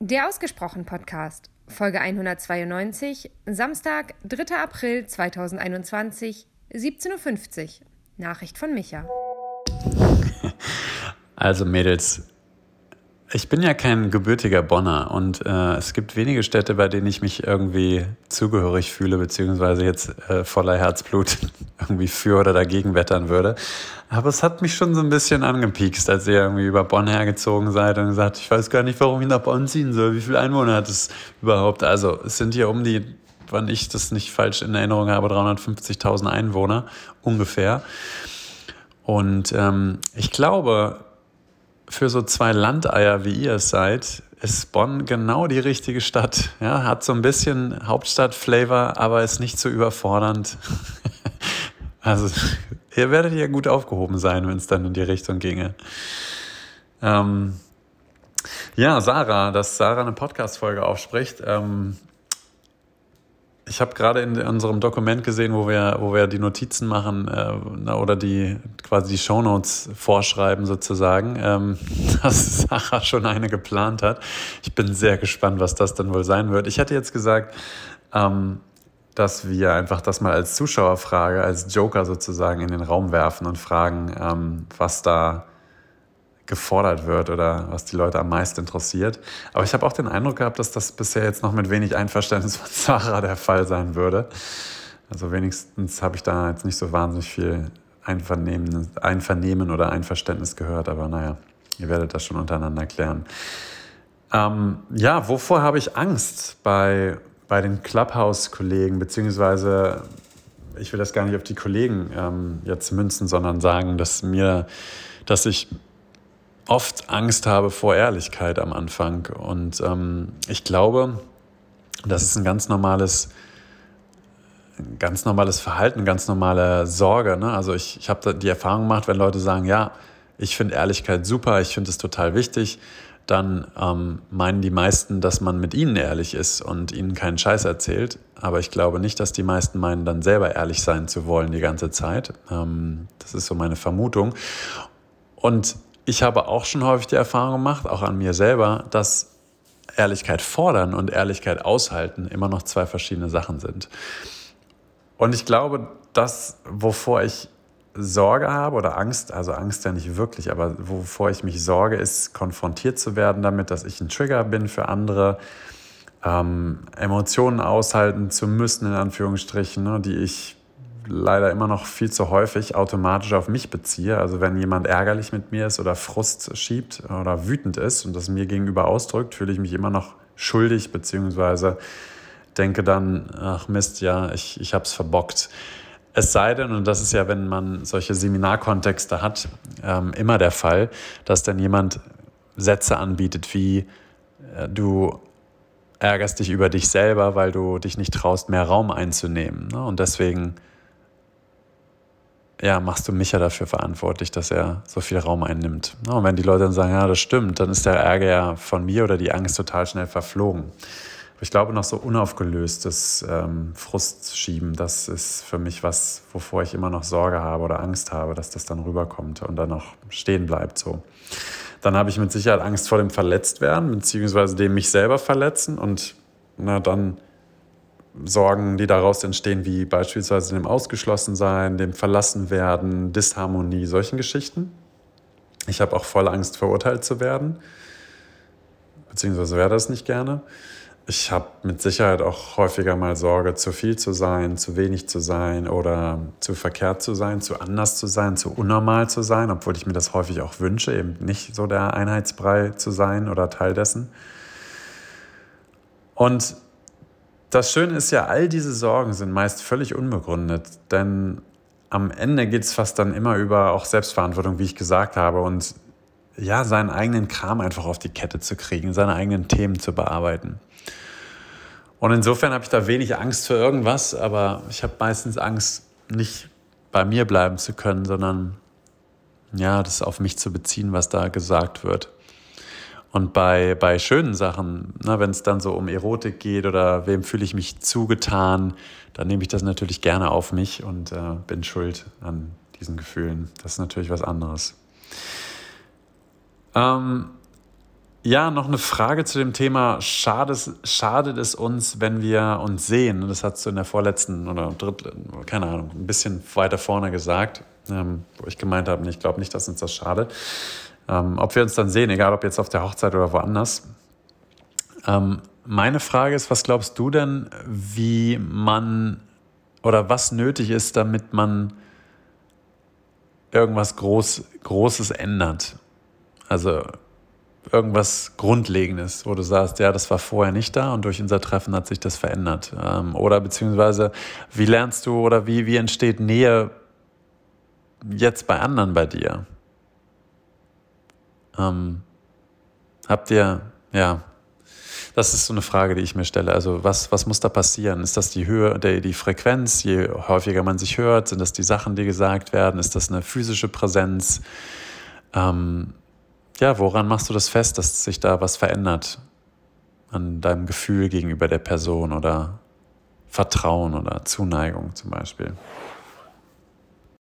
Der Ausgesprochen Podcast, Folge 192, Samstag, 3. April 2021, 17.50 Uhr. Nachricht von Micha. Also Mädels, ich bin ja kein gebürtiger Bonner und äh, es gibt wenige Städte, bei denen ich mich irgendwie zugehörig fühle, beziehungsweise jetzt äh, voller Herzblut irgendwie für oder dagegen wettern würde. Aber es hat mich schon so ein bisschen angepiekst, als ihr irgendwie über Bonn hergezogen seid und gesagt, ich weiß gar nicht, warum ich nach Bonn ziehen soll. Wie viele Einwohner hat es überhaupt? Also es sind hier um die, wann ich das nicht falsch in Erinnerung habe, 350.000 Einwohner ungefähr. Und ähm, ich glaube, für so zwei Landeier, wie ihr es seid, ist Bonn genau die richtige Stadt. Ja, hat so ein bisschen Hauptstadt-Flavor, aber ist nicht so überfordernd. also, ihr werdet ja gut aufgehoben sein, wenn es dann in die Richtung ginge. Ähm, ja, Sarah, dass Sarah eine Podcast-Folge aufspricht. Ähm, ich habe gerade in unserem Dokument gesehen, wo wir, wo wir die Notizen machen äh, oder die quasi die Shownotes vorschreiben sozusagen, ähm, dass Sarah schon eine geplant hat. Ich bin sehr gespannt, was das dann wohl sein wird. Ich hätte jetzt gesagt, ähm, dass wir einfach das mal als Zuschauerfrage, als Joker sozusagen in den Raum werfen und fragen, ähm, was da gefordert wird oder was die Leute am meisten interessiert. Aber ich habe auch den Eindruck gehabt, dass das bisher jetzt noch mit wenig Einverständnis von Sarah der Fall sein würde. Also wenigstens habe ich da jetzt nicht so wahnsinnig viel Einvernehmen, Einvernehmen oder Einverständnis gehört, aber naja, ihr werdet das schon untereinander klären. Ähm, ja, wovor habe ich Angst bei, bei den Clubhouse-Kollegen, beziehungsweise ich will das gar nicht auf die Kollegen ähm, jetzt münzen, sondern sagen, dass mir, dass ich oft Angst habe vor Ehrlichkeit am Anfang. Und ähm, ich glaube, das ist ein ganz normales, ganz normales Verhalten, ganz normale Sorge. Ne? Also ich, ich habe die Erfahrung gemacht, wenn Leute sagen, ja, ich finde Ehrlichkeit super, ich finde es total wichtig, dann ähm, meinen die meisten, dass man mit ihnen ehrlich ist und ihnen keinen Scheiß erzählt. Aber ich glaube nicht, dass die meisten meinen, dann selber ehrlich sein zu wollen die ganze Zeit. Ähm, das ist so meine Vermutung. Und ich habe auch schon häufig die Erfahrung gemacht, auch an mir selber, dass Ehrlichkeit fordern und Ehrlichkeit aushalten immer noch zwei verschiedene Sachen sind. Und ich glaube, das, wovor ich Sorge habe oder Angst, also Angst ja nicht wirklich, aber wovor ich mich sorge, ist konfrontiert zu werden damit, dass ich ein Trigger bin für andere, ähm, Emotionen aushalten zu müssen, in Anführungsstrichen, ne, die ich leider immer noch viel zu häufig automatisch auf mich beziehe. Also wenn jemand ärgerlich mit mir ist oder Frust schiebt oder wütend ist und das mir gegenüber ausdrückt, fühle ich mich immer noch schuldig, beziehungsweise denke dann, ach Mist, ja, ich, ich habe es verbockt. Es sei denn, und das ist ja, wenn man solche Seminarkontexte hat, ähm, immer der Fall, dass dann jemand Sätze anbietet wie, äh, du ärgerst dich über dich selber, weil du dich nicht traust, mehr Raum einzunehmen. Ne? Und deswegen ja, machst du mich ja dafür verantwortlich, dass er so viel Raum einnimmt. Und wenn die Leute dann sagen, ja, das stimmt, dann ist der Ärger ja von mir oder die Angst total schnell verflogen. Ich glaube, noch so unaufgelöstes ähm, Frustschieben, das ist für mich was, wovor ich immer noch Sorge habe oder Angst habe, dass das dann rüberkommt und dann noch stehen bleibt so. Dann habe ich mit Sicherheit Angst vor dem Verletztwerden, beziehungsweise dem mich selber verletzen und na, dann Sorgen, die daraus entstehen, wie beispielsweise dem Ausgeschlossensein, dem Verlassenwerden, Disharmonie, solchen Geschichten. Ich habe auch voll Angst, verurteilt zu werden, beziehungsweise werde das nicht gerne. Ich habe mit Sicherheit auch häufiger mal Sorge, zu viel zu sein, zu wenig zu sein oder zu verkehrt zu sein, zu anders zu sein, zu unnormal zu sein, obwohl ich mir das häufig auch wünsche, eben nicht so der Einheitsbrei zu sein oder Teil dessen. Und das Schöne ist ja, all diese Sorgen sind meist völlig unbegründet, denn am Ende geht es fast dann immer über auch Selbstverantwortung, wie ich gesagt habe, und ja, seinen eigenen Kram einfach auf die Kette zu kriegen, seine eigenen Themen zu bearbeiten. Und insofern habe ich da wenig Angst für irgendwas, aber ich habe meistens Angst, nicht bei mir bleiben zu können, sondern ja, das auf mich zu beziehen, was da gesagt wird. Und bei, bei schönen Sachen, ne, wenn es dann so um Erotik geht oder wem fühle ich mich zugetan, dann nehme ich das natürlich gerne auf mich und äh, bin schuld an diesen Gefühlen. Das ist natürlich was anderes. Ähm, ja, noch eine Frage zu dem Thema, schadet, schadet es uns, wenn wir uns sehen? Das hast du in der vorletzten oder dritten, keine Ahnung, ein bisschen weiter vorne gesagt, ähm, wo ich gemeint habe, ich glaube nicht, dass uns das schadet. Ähm, ob wir uns dann sehen, egal ob jetzt auf der Hochzeit oder woanders. Ähm, meine Frage ist, was glaubst du denn, wie man oder was nötig ist, damit man irgendwas Groß, Großes ändert? Also irgendwas Grundlegendes, wo du sagst, ja, das war vorher nicht da und durch unser Treffen hat sich das verändert? Ähm, oder beziehungsweise, wie lernst du oder wie, wie entsteht Nähe jetzt bei anderen bei dir? Ähm, habt ihr, ja, das ist so eine Frage, die ich mir stelle. Also was, was muss da passieren? Ist das die Höhe, die, die Frequenz, je häufiger man sich hört? Sind das die Sachen, die gesagt werden? Ist das eine physische Präsenz? Ähm, ja, woran machst du das fest, dass sich da was verändert an deinem Gefühl gegenüber der Person oder Vertrauen oder Zuneigung zum Beispiel?